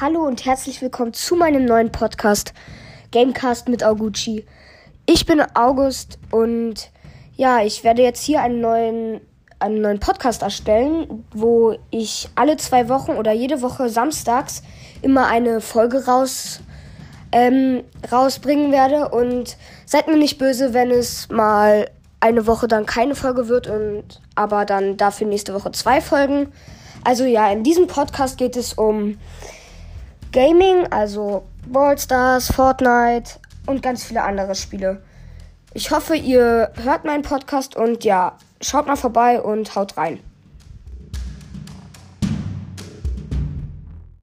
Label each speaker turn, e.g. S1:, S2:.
S1: Hallo und herzlich willkommen zu meinem neuen Podcast Gamecast mit Augucci. Ich bin August und ja, ich werde jetzt hier einen neuen, einen neuen Podcast erstellen, wo ich alle zwei Wochen oder jede Woche samstags immer eine Folge raus, ähm, rausbringen werde. Und seid mir nicht böse, wenn es mal eine Woche dann keine Folge wird und aber dann dafür nächste Woche zwei Folgen. Also ja, in diesem Podcast geht es um Gaming, also Ballstars, Fortnite und ganz viele andere Spiele. Ich hoffe, ihr hört meinen Podcast und ja, schaut mal vorbei und haut rein.